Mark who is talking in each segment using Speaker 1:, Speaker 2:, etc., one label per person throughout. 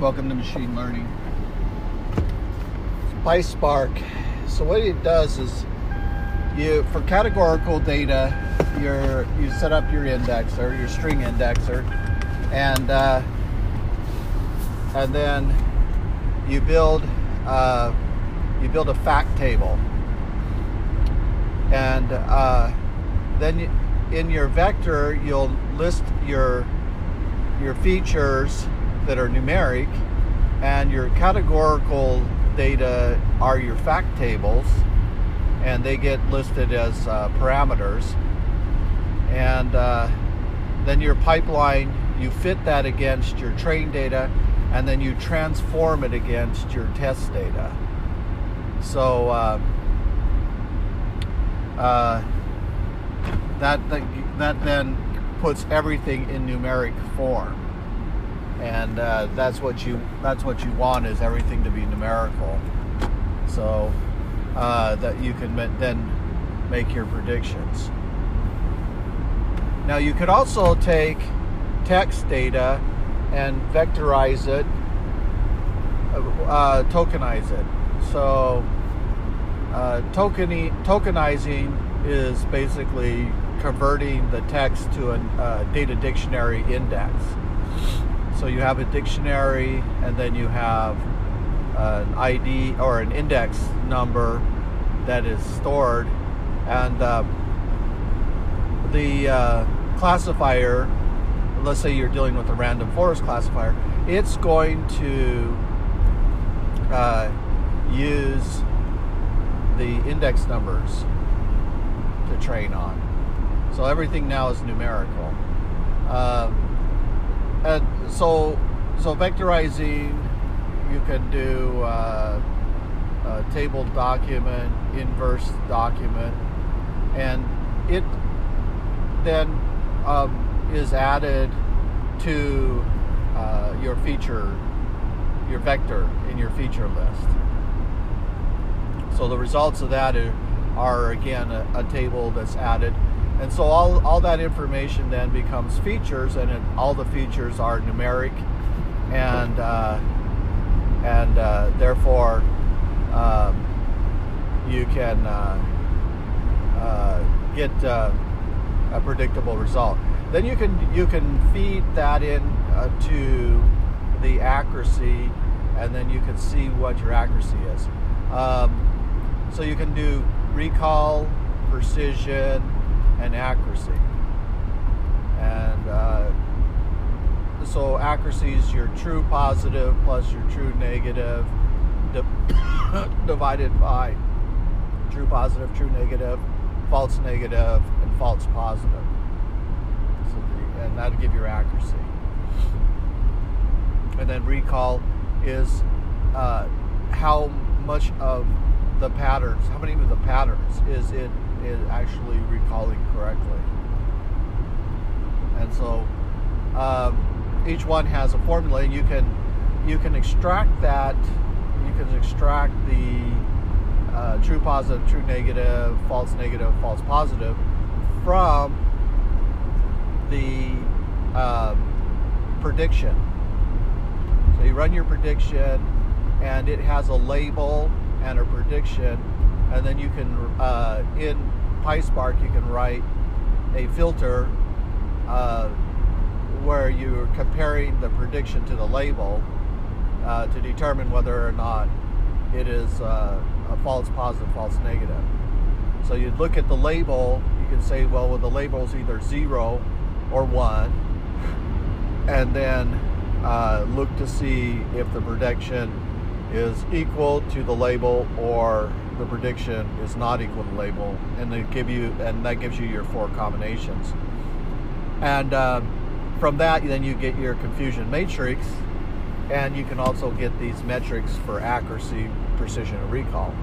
Speaker 1: Welcome to machine learning. PySpark. So what it does is you for categorical data, you you set up your indexer, your string indexer, and uh, and then you build uh, you build a fact table, and uh, then you, in your vector you'll list your your features that are numeric, and your categorical data are your fact tables, and they get listed as uh, parameters. And uh, then your pipeline, you fit that against your train data, and then you transform it against your test data. So uh, uh that, that that then puts everything in numeric form and uh, that's what you that's what you want is everything to be numerical. So uh, that you can then make your predictions. Now you could also take text data and vectorize it uh, tokenize it. So uh, tokeni- tokenizing is basically converting the text to a uh, data dictionary index so you have a dictionary, and then you have an ID or an index number that is stored, and uh, the uh, classifier. Let's say you're dealing with a random forest classifier. It's going to uh, use the index numbers to train on. So everything now is numerical. So so vectorizing you can do uh, a table document inverse document. And it then um, is added to uh, your feature your vector in your feature list. So the results of that are, are again a, a table that's added and so all, all that information then becomes features, and it, all the features are numeric, and uh, and uh, therefore um, you can uh, uh get uh, a predictable result. Then you can you can feed that in uh, to the accuracy, and then you can see what your accuracy is. Um, so you can do recall, precision and accuracy. And uh, so accuracy is your true positive plus your true negative di- divided by true positive, true negative, false negative, and false positive. So the, and that'll give your accuracy. And then recall is uh, how much of the patterns, how many of the patterns is it is actually recalling correctly. And so um, each one has a formula, and you can you can extract that. You can extract the uh, true positive, true negative, false negative, false positive from the um, prediction. So you run your prediction, and it has a label and a prediction and then you can uh, in PySpark you can write a filter uh, where you're comparing the prediction to the label uh, to determine whether or not it is uh, a false positive, false negative. So you'd look at the label. You can say, well, well the label is either zero or one, and then uh, look to see if the prediction is equal to the label or the prediction is not equal to the label, and they give you, and that gives you your four combinations. And uh, from that, then you get your confusion matrix, and you can also get these metrics for accuracy, precision, and recall.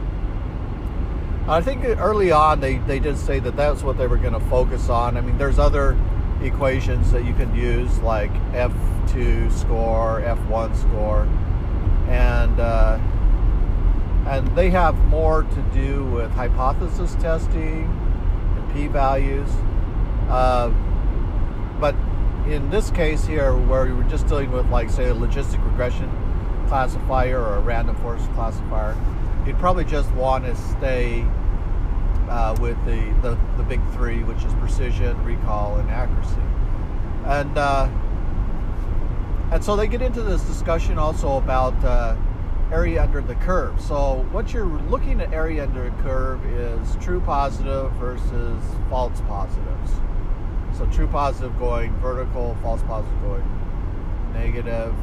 Speaker 1: I think early on they, they did say that that's what they were going to focus on. I mean, there's other equations that you can use like F2 score, F1 score, and uh, and they have more to do with hypothesis testing and p-values uh, but in this case here, where we were just dealing with, like, say, a logistic regression classifier or a random forest classifier, you'd probably just want to stay uh, with the, the, the big three, which is precision, recall, and accuracy. And uh, and so they get into this discussion also about uh, area under the curve. So what you're looking at area under the curve is true positive versus false positives. So true positive going vertical, false positive going negative,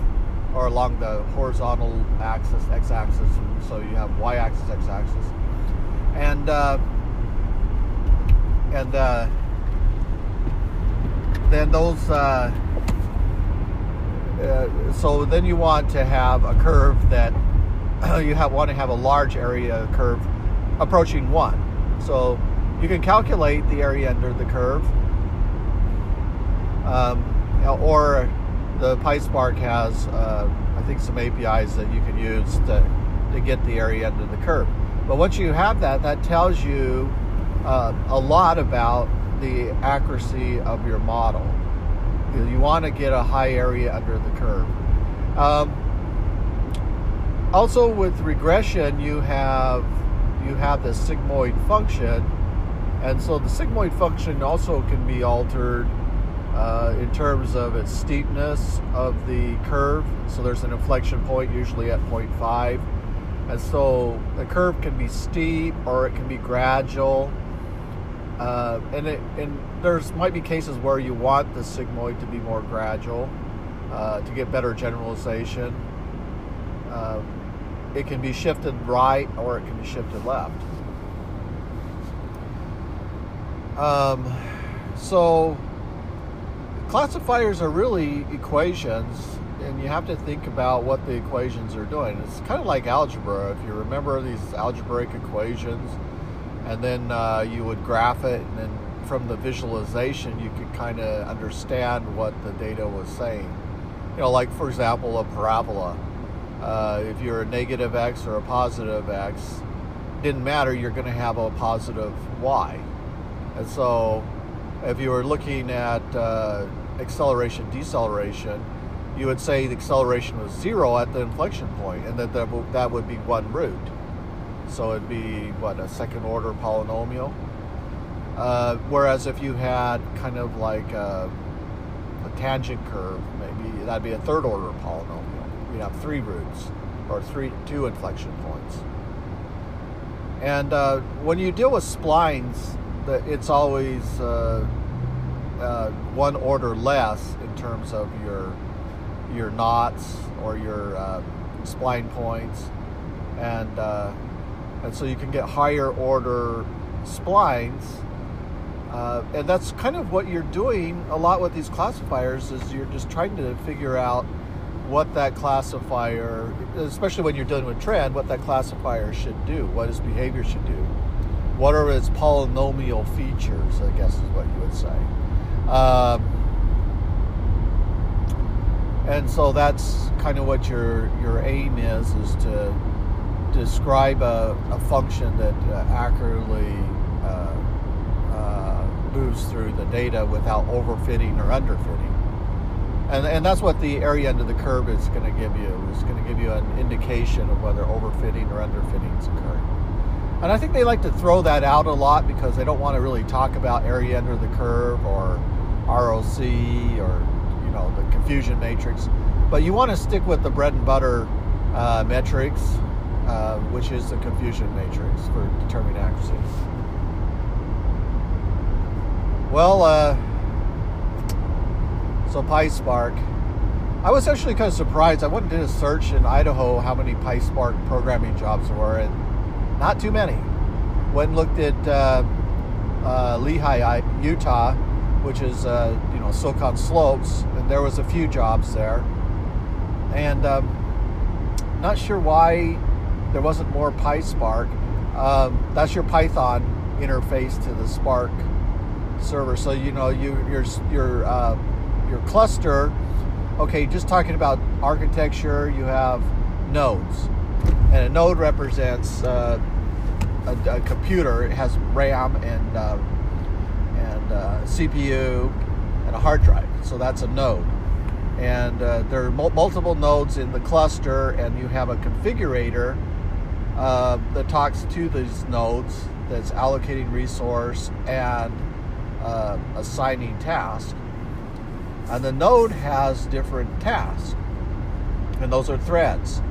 Speaker 1: or along the horizontal axis, x-axis. So you have y-axis, x-axis, and uh, and uh, then those. Uh, uh, so then you want to have a curve that you have want to have a large area curve approaching one. So you can calculate the area under the curve, um, or the PySpark has, uh, I think, some APIs that you can use to, to get the area under the curve. But once you have that, that tells you uh, a lot about the accuracy of your model. You want to get a high area under the curve. Um, also, with regression, you have you have the sigmoid function, and so the sigmoid function also can be altered uh, in terms of its steepness of the curve. So there's an inflection point usually at 0.5, and so the curve can be steep or it can be gradual. Uh, and it, and there's might be cases where you want the sigmoid to be more gradual uh, to get better generalization. Um, it can be shifted right or it can be shifted left. Um, so classifiers are really equations and you have to think about what the equations are doing. It's kind of like algebra. If you remember these algebraic equations, and then uh, you would graph it, and then from the visualization, you could kind of understand what the data was saying. You know, like for example, a parabola. Uh, if you're a negative x or a positive x, didn't matter, you're going to have a positive y. And so if you were looking at uh, acceleration, deceleration, you would say the acceleration was zero at the inflection point, and that that, that would be one root. So it'd be, what, a second order polynomial? Uh, whereas if you had kind of like a, a tangent curve, maybe that'd be a third order polynomial you'd have three roots or three two inflection points. And uh, when you deal with splines, it's always uh, uh, one order less in terms of your your knots or your uh, spline points, and uh, and so you can get higher order splines. Uh, and that's kind of what you're doing a lot with these classifiers is you're just trying to figure out what that classifier, especially when you're dealing with trend, what that classifier should do, what its behavior should do, what are its polynomial features, I guess is what you would say. Um, and so that's kind of what your your aim is, is to describe a, a function that uh, accurately uh, uh, moves through the data without overfitting or underfitting and, and that's what the area under the curve is going to give you. It's going to give you an indication of whether overfitting or underfitting is occurring. And I think they like to throw that out a lot because they don't want to really talk about area under the curve or ROC or you know the confusion matrix. But you want to stick with the bread and butter uh, metrics, uh, which is the confusion matrix for determining accuracy. Well. Uh, so PySpark. I was actually kind of surprised. I went and did a search in Idaho how many PySpark programming jobs there were, and not too many. Went and looked at uh, uh, Lehi, Utah, which is uh, you know Silicon Slopes, and there was a few jobs there. And um, not sure why there wasn't more PySpark. Um, that's your Python interface to the Spark server. So you know you your your uh, your cluster, okay, just talking about architecture, you have nodes. And a node represents uh, a, a, computer. It has RAM and, uh, and uh, CPU. And a hard drive. So that's a node. And uh, there are mul- multiple nodes in the cluster, and you have a configurator uh, that talks to these nodes that's allocating resource and uh, assigning task. And the node has different tasks, and those are threads.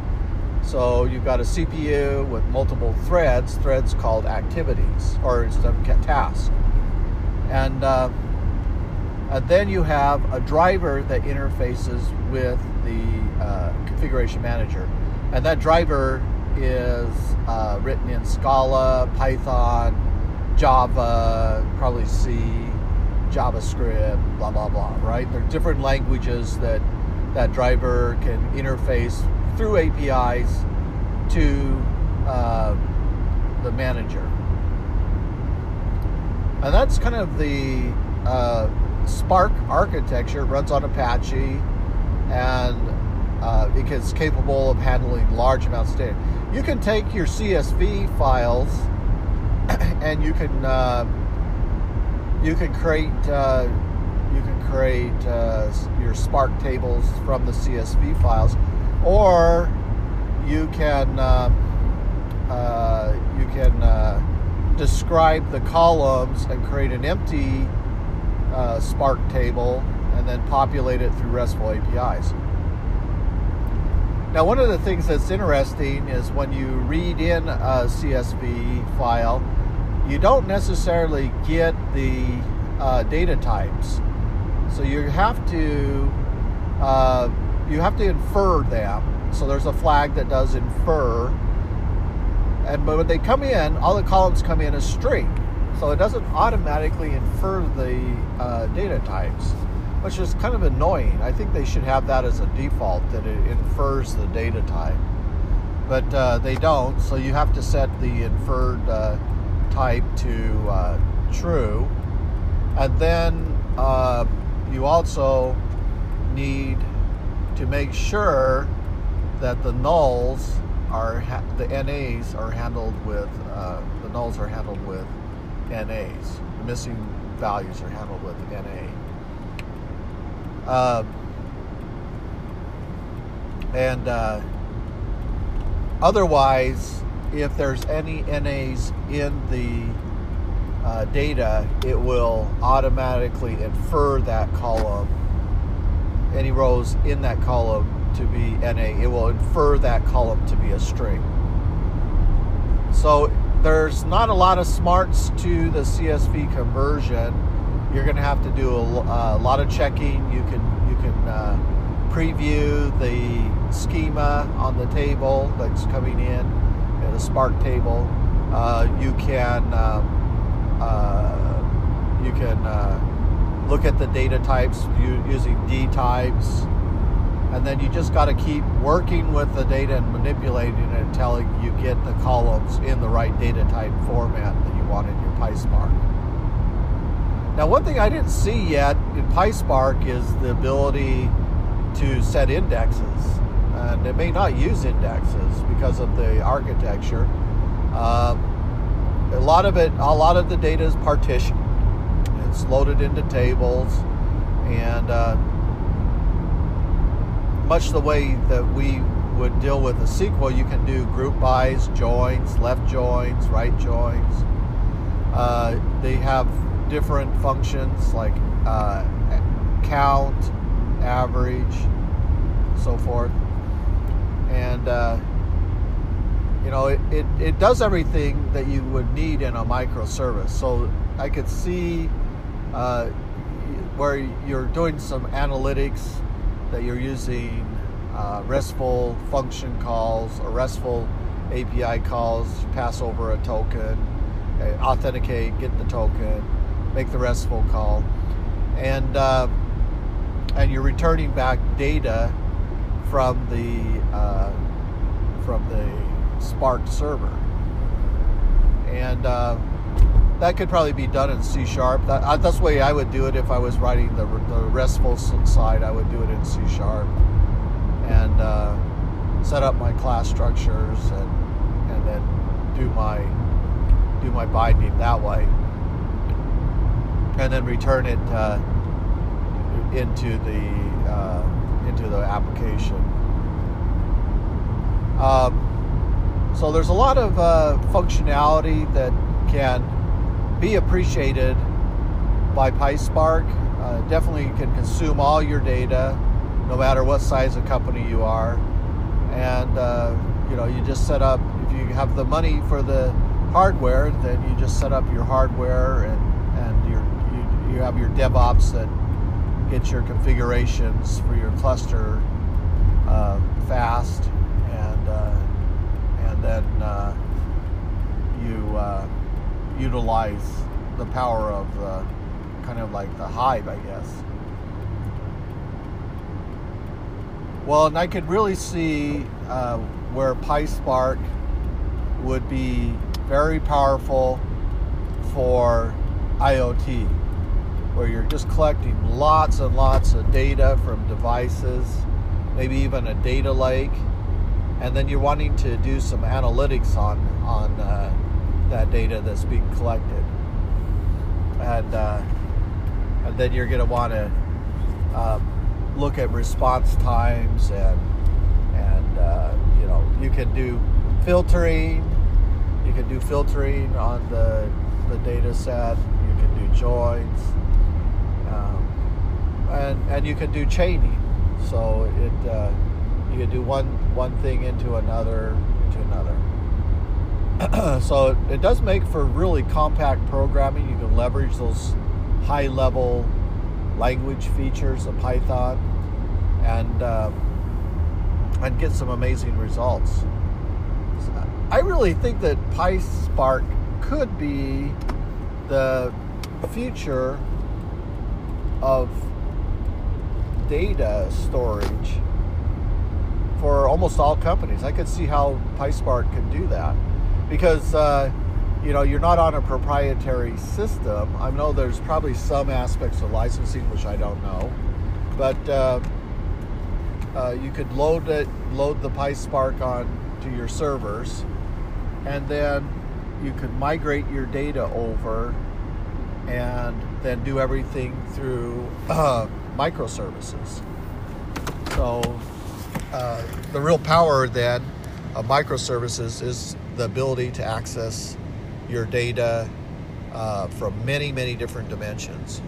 Speaker 1: So you've got a CPU with multiple threads, threads called activities or tasks. And, uh, and then you have a driver that interfaces with the uh, configuration manager. And that driver is uh, written in Scala, Python, Java, probably C, JavaScript, blah, blah, blah, right? There are different languages that that driver can interface through APIs to uh, the manager. And that's kind of the uh, Spark architecture. It runs on Apache and uh, is capable of handling large amounts of data. You can take your CSV files and you can uh, you can create uh, you can create uh, your Spark tables from the CSV files, or you can um, uh, you can uh, describe the columns and create an empty uh, Spark table and then populate it through RESTful APIs. Now, one of the things that's interesting is when you read in a CSV file, you don't necessarily get the uh, data types. So you have to uh, you have to infer them. So there's a flag that does infer, and but when they come in, all the columns come in as string. So it doesn't automatically infer the uh, data types which is kind of annoying. I think they should have that as a default that it infers the data type, but uh, they don't. So you have to set the inferred uh, type to uh, true, and then uh, you also need to make sure that the nulls are ha- the NAs are handled with uh, the nulls are handled with NAs. The missing values are handled with NA. Uh, and uh, otherwise, if there's any NAs in the uh, data, it will automatically infer that column, any rows in that column to be NA. It will infer that column to be a string. So there's not a lot of smarts to the CSV conversion you're going to have to do a, a, lot of checking. You can you can uh, preview the schema on the table that's coming in, in a Spark table. Uh, you can um, uh, you can uh, look at the data types using D types, and then you just got to keep working with the data and manipulating it until you get the columns in the right data type format that you want in your PySpark. Now, one thing I didn't see yet in PySpark is the ability to set indexes. And it may not use indexes because of the architecture. Um, a lot of it, a lot of the data is partitioned. It's loaded into tables, and uh, much the way that we would deal with a SQL, you can do group bys, joins, left joins, right joins. Uh, they have different functions like uh, count, average, so forth. And, uh, you know, it, it, it does everything that you would need in a microservice. So I could see uh, where you're doing some analytics that you're using uh, RESTful function calls or RESTful API calls, pass over a token, uh, authenticate, get the token, make the RESTful call, and uh, and you're returning back data from the uh, from the Spark server, and uh, that could probably be done in C sharp. That, uh, that's the way I would do it if I was writing the, the RESTful side. I would do it in C sharp and uh, set up my class structures and and then do my do my binding that way and then return it uh, into the uh, into the application. Um, so there's a lot of uh, functionality that can be appreciated by PySpark. Uh, definitely can consume all your data, no matter what size of company you are, and uh, you know you just set up. If you have the money for the hardware, then you just set up your hardware and you, have your DevOps that gets your configurations for your cluster uh, fast, and uh, and then uh, you uh, utilize the power of the kind of like the hive, I guess. Well, and I could really see uh, where PySpark would be very powerful for IoT, where you're just collecting lots and lots of data from devices, maybe even a data lake, and then you're wanting to do some analytics on on uh, that data that's being collected, and uh, and then you're going to want to um, look at response times and and uh, you know you can do filtering you can do filtering on the the data set you can do joins um, and and you can do chaining so it uh, you can do one one thing into another to another. So it does make for really compact programming. You can leverage those high level language features of Python and uh, and get some amazing results. I really think that PySpark could be the future of data storage for almost all companies. I could see how PySpark could do that because uh, you know, you're not on a proprietary system. I know there's probably some aspects of licensing which I don't know, but uh, uh, you could load it, load the PySpark on to your servers, and then you could migrate your data over, and then do everything through uh, microservices. So uh, the real power then of microservices is the ability to access your data uh, from many, many different dimensions.